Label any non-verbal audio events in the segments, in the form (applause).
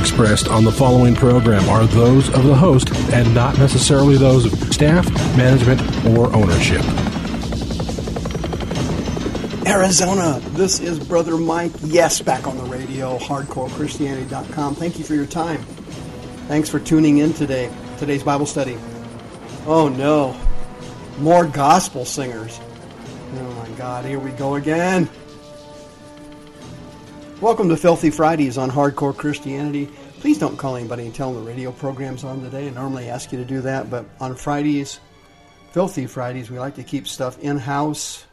expressed on the following program are those of the host and not necessarily those of staff, management, or ownership. Arizona, this is Brother Mike. Yes, back on the radio, hardcorechristianity.com. Thank you for your time. Thanks for tuning in today. Today's Bible study. Oh no, more gospel singers. Oh my God, here we go again. Welcome to Filthy Fridays on Hardcore Christianity. Please don't call anybody and tell them the radio program's on today. I normally ask you to do that, but on Fridays, Filthy Fridays, we like to keep stuff in house,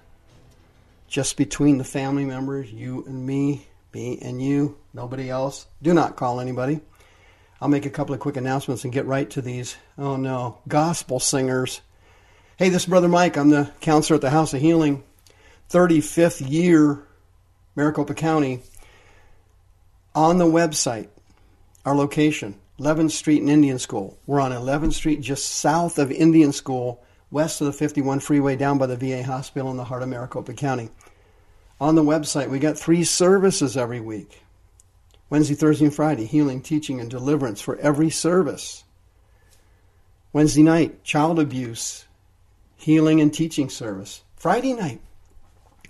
just between the family members, you and me, me and you, nobody else. Do not call anybody. I'll make a couple of quick announcements and get right to these. Oh no, gospel singers. Hey, this is Brother Mike. I'm the counselor at the House of Healing, 35th year, Maricopa County. On the website, our location, 11th Street and Indian School. We're on 11th Street, just south of Indian School, west of the 51 freeway, down by the VA hospital in the heart of Maricopa County. On the website, we got three services every week Wednesday, Thursday, and Friday, healing, teaching, and deliverance for every service. Wednesday night, child abuse, healing, and teaching service. Friday night,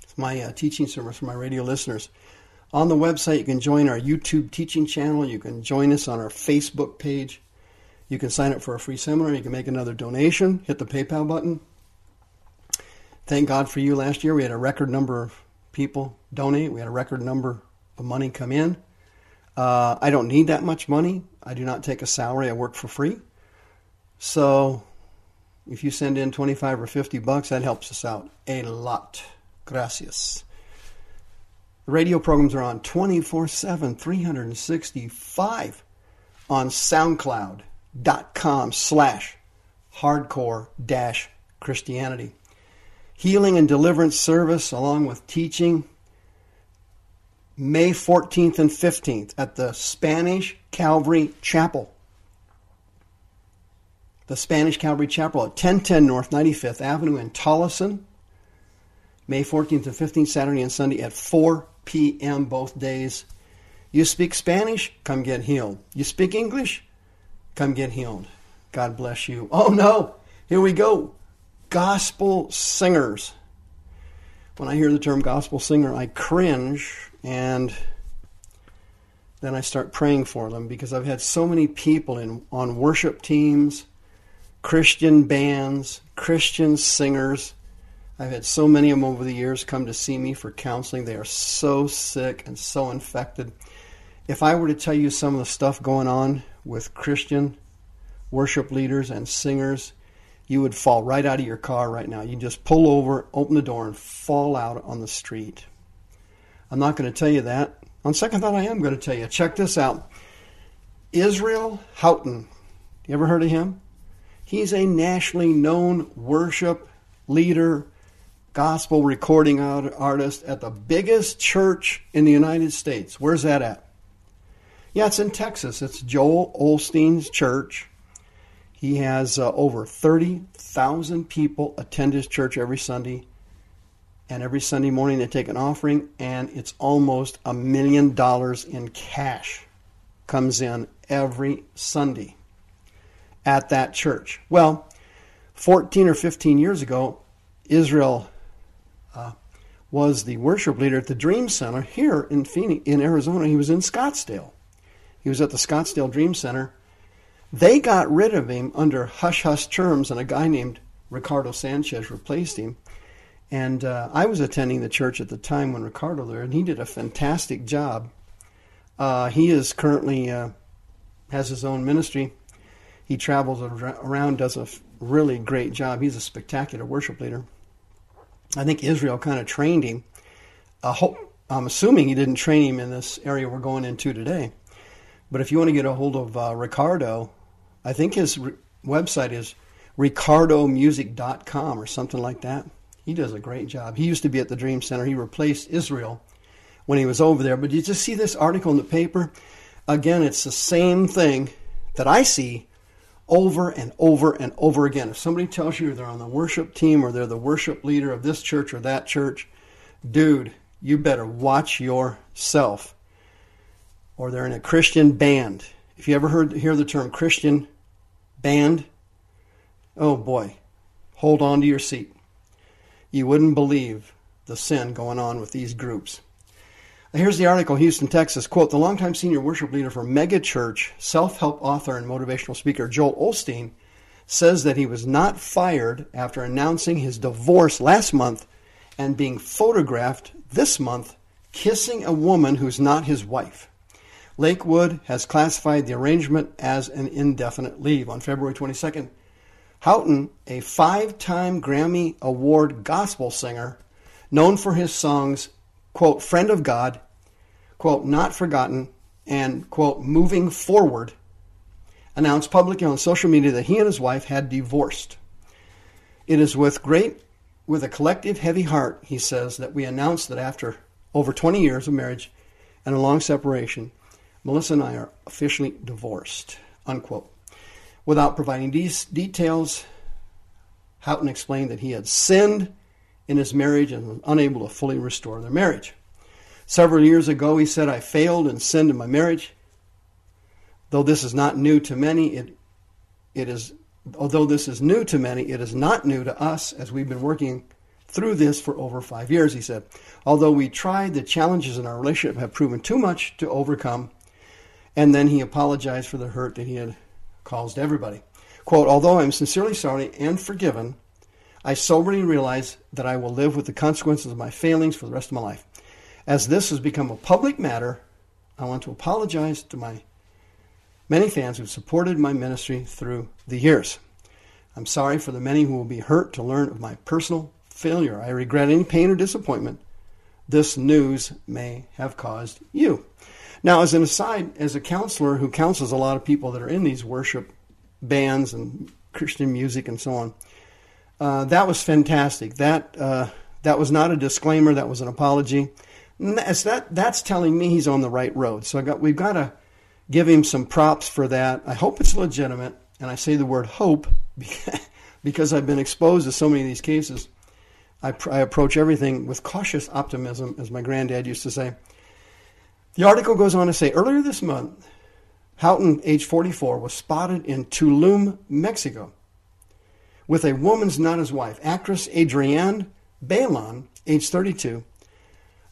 it's my uh, teaching service for my radio listeners. On the website, you can join our YouTube teaching channel. You can join us on our Facebook page. You can sign up for a free seminar. You can make another donation. Hit the PayPal button. Thank God for you last year. We had a record number of people donate. We had a record number of money come in. Uh, I don't need that much money. I do not take a salary. I work for free. So if you send in 25 or 50 bucks, that helps us out a lot. Gracias. Radio programs are on 24 7, 365 on SoundCloud.com slash hardcore dash Christianity. Healing and deliverance service along with teaching May 14th and 15th at the Spanish Calvary Chapel. The Spanish Calvary Chapel at 1010 North 95th Avenue in Tolleson. May 14th and 15th, Saturday and Sunday at 4 p.m. both days. You speak Spanish? Come get healed. You speak English? Come get healed. God bless you. Oh no, here we go. Gospel singers. When I hear the term gospel singer, I cringe and then I start praying for them because I've had so many people in on worship teams, Christian bands, Christian singers. I've had so many of them over the years come to see me for counseling. They are so sick and so infected. If I were to tell you some of the stuff going on with Christian worship leaders and singers, you would fall right out of your car right now. You'd just pull over, open the door, and fall out on the street. I'm not going to tell you that. On second thought, I am going to tell you. Check this out Israel Houghton. You ever heard of him? He's a nationally known worship leader, gospel recording artist at the biggest church in the United States. Where's that at? Yeah, it's in Texas. It's Joel Osteen's church. He has uh, over 30,000 people attend his church every Sunday and every Sunday morning they take an offering, and it's almost a million dollars in cash comes in every Sunday at that church. Well, 14 or 15 years ago, Israel uh, was the worship leader at the Dream Center here in Phoenix, in Arizona. He was in Scottsdale. He was at the Scottsdale Dream Center. They got rid of him under hush hush terms, and a guy named Ricardo Sanchez replaced him. And uh, I was attending the church at the time when Ricardo there, and he did a fantastic job. Uh, he is currently uh, has his own ministry. He travels around, does a really great job. He's a spectacular worship leader. I think Israel kind of trained him. I'm assuming he didn't train him in this area we're going into today. But if you want to get a hold of uh, Ricardo, I think his re- website is ricardomusic.com or something like that. He does a great job. He used to be at the Dream Center. He replaced Israel when he was over there. But you just see this article in the paper. Again, it's the same thing that I see over and over and over again. If somebody tells you they're on the worship team or they're the worship leader of this church or that church, dude, you better watch yourself. Or they're in a Christian band. If you ever heard hear the term Christian band, oh boy, hold on to your seat. You wouldn't believe the sin going on with these groups. Here's the article, Houston, Texas. Quote, the longtime senior worship leader for Mega Church, self-help author and motivational speaker Joel Osteen says that he was not fired after announcing his divorce last month and being photographed this month kissing a woman who's not his wife. Lakewood has classified the arrangement as an indefinite leave. On February 22nd, Houghton, a five time Grammy Award gospel singer, known for his songs, quote, Friend of God, quote, Not Forgotten, and, quote, Moving Forward, announced publicly on social media that he and his wife had divorced. It is with great, with a collective heavy heart, he says, that we announce that after over 20 years of marriage and a long separation, Melissa and I are officially divorced, unquote. Without providing these details, Houghton explained that he had sinned in his marriage and unable to fully restore their marriage. Several years ago, he said, I failed and sinned in my marriage. Though this is not new to many, it, it is, although this is new to many, it is not new to us as we've been working through this for over five years, he said. Although we tried, the challenges in our relationship have proven too much to overcome. And then he apologized for the hurt that he had caused everybody. Quote, although I'm sincerely sorry and forgiven, I soberly realize that I will live with the consequences of my failings for the rest of my life. As this has become a public matter, I want to apologize to my many fans who've supported my ministry through the years. I'm sorry for the many who will be hurt to learn of my personal failure. I regret any pain or disappointment this news may have caused you. Now, as an aside, as a counselor who counsels a lot of people that are in these worship bands and Christian music and so on, uh, that was fantastic. That uh, that was not a disclaimer. That was an apology. That's that. That's telling me he's on the right road. So I got we've got to give him some props for that. I hope it's legitimate, and I say the word hope (laughs) because I've been exposed to so many of these cases. I, pr- I approach everything with cautious optimism, as my granddad used to say. The article goes on to say earlier this month, Houghton, age 44, was spotted in Tulum, Mexico, with a woman's not his wife. Actress Adrienne Bailon, age 32,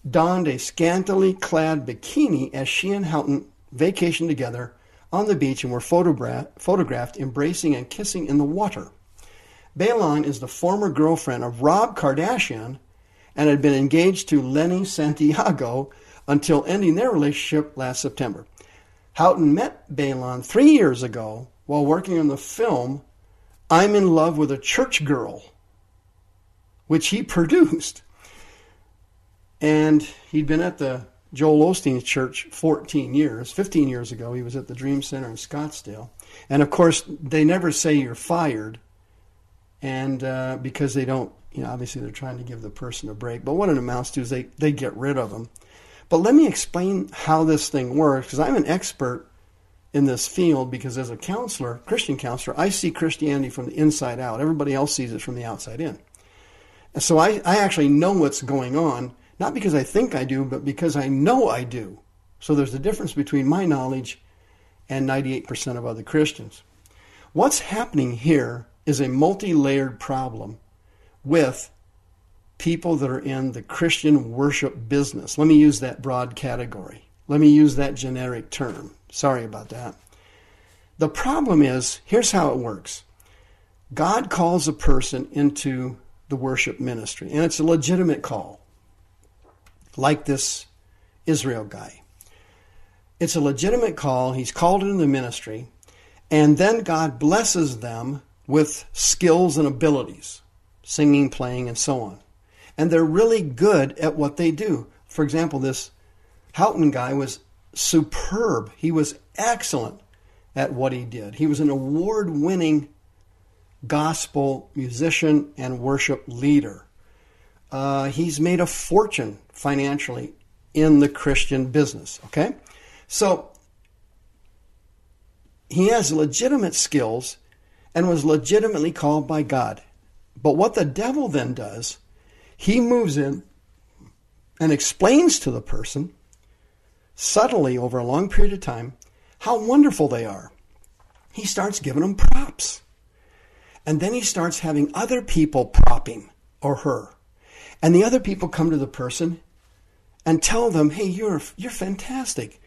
donned a scantily clad bikini as she and Houghton vacationed together on the beach and were photogra- photographed embracing and kissing in the water. Bailon is the former girlfriend of Rob Kardashian and had been engaged to Lenny Santiago until ending their relationship last September. Houghton met Bailon three years ago while working on the film I'm in Love with a Church Girl, which he (laughs) produced. And he'd been at the Joel Osteen's church 14 years. 15 years ago, he was at the Dream Center in Scottsdale. And of course, they never say you're fired, and uh, because they don't, you know, obviously they're trying to give the person a break. But what it amounts to is they, they get rid of them. But let me explain how this thing works, because I'm an expert in this field because as a counselor, Christian counselor, I see Christianity from the inside out. Everybody else sees it from the outside in. And so I, I actually know what's going on, not because I think I do, but because I know I do. So there's a difference between my knowledge and 98% of other Christians. What's happening here is a multi layered problem with people that are in the Christian worship business. Let me use that broad category. Let me use that generic term. Sorry about that. The problem is here's how it works God calls a person into the worship ministry, and it's a legitimate call, like this Israel guy. It's a legitimate call. He's called into the ministry, and then God blesses them with skills and abilities singing, playing, and so on. And they're really good at what they do For example, this Houghton guy was superb. He was excellent at what he did. He was an award winning gospel musician and worship leader. Uh, he's made a fortune financially in the Christian business. Okay? So he has legitimate skills and was legitimately called by God. But what the devil then does, he moves in and explains to the person subtly over a long period of time how wonderful they are. He starts giving them props. And then he starts having other people prop him or her. And the other people come to the person and tell them, hey, you're, you're fantastic.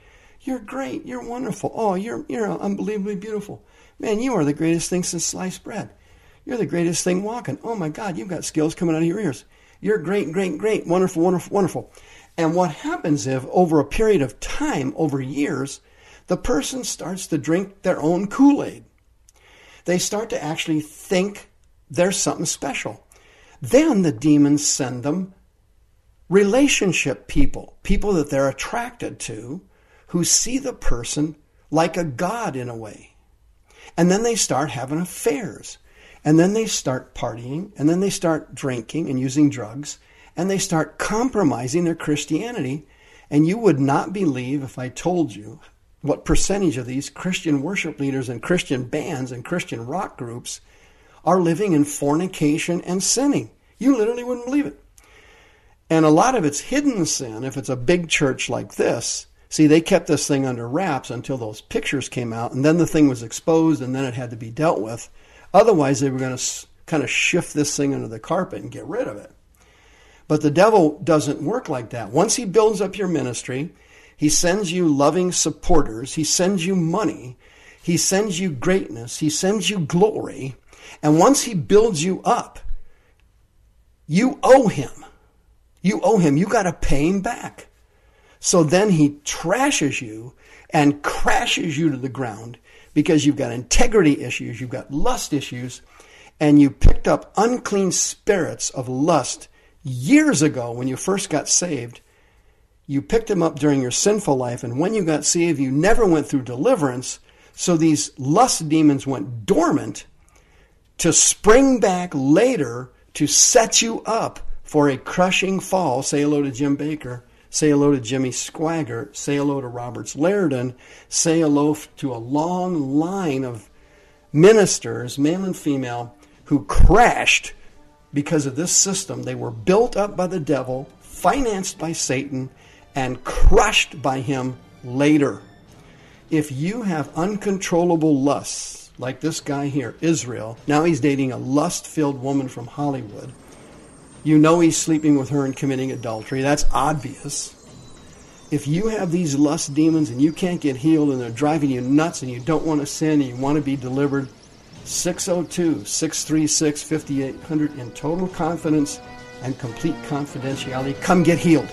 You're great. You're wonderful. Oh, you're, you're unbelievably beautiful. Man, you are the greatest thing since sliced bread. You're the greatest thing walking. Oh my God, you've got skills coming out of your ears. You're great, great, great, wonderful, wonderful, wonderful. And what happens if, over a period of time, over years, the person starts to drink their own Kool Aid? They start to actually think there's something special. Then the demons send them relationship people, people that they're attracted to, who see the person like a god in a way. And then they start having affairs. And then they start partying. And then they start drinking and using drugs. And they start compromising their Christianity. And you would not believe if I told you what percentage of these Christian worship leaders and Christian bands and Christian rock groups are living in fornication and sinning. You literally wouldn't believe it. And a lot of it's hidden sin if it's a big church like this. See, they kept this thing under wraps until those pictures came out, and then the thing was exposed, and then it had to be dealt with. Otherwise, they were going to kind of shift this thing under the carpet and get rid of it. But the devil doesn't work like that. Once he builds up your ministry, he sends you loving supporters, he sends you money, he sends you greatness, he sends you glory. And once he builds you up, you owe him. You owe him. You got to pay him back. So then he trashes you and crashes you to the ground because you've got integrity issues, you've got lust issues, and you picked up unclean spirits of lust years ago when you first got saved. You picked them up during your sinful life, and when you got saved, you never went through deliverance. So these lust demons went dormant to spring back later to set you up for a crushing fall. Say hello to Jim Bakker. Say hello to Jimmy Swaggart. Say hello to Roberts Liardon. Say hello to a long line of ministers, male and female, who crashed because of this system. They were built up by the devil, financed by Satan, and crushed by him later. If you have uncontrollable lusts, like this guy here, Israel, now he's dating a lust filled woman from Hollywood you know he's sleeping with her and committing adultery. That's obvious. If you have these lust demons and you can't get healed and they're driving you nuts and you don't want to sin and you want to be delivered, 602 636 5800 in total confidence and complete confidentiality. Come get healed.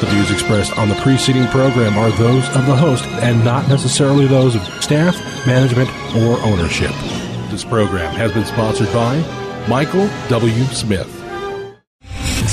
The views expressed on the preceding program are those of the host and not necessarily those of staff, management, or ownership. This program has been sponsored by Michael W. Smith.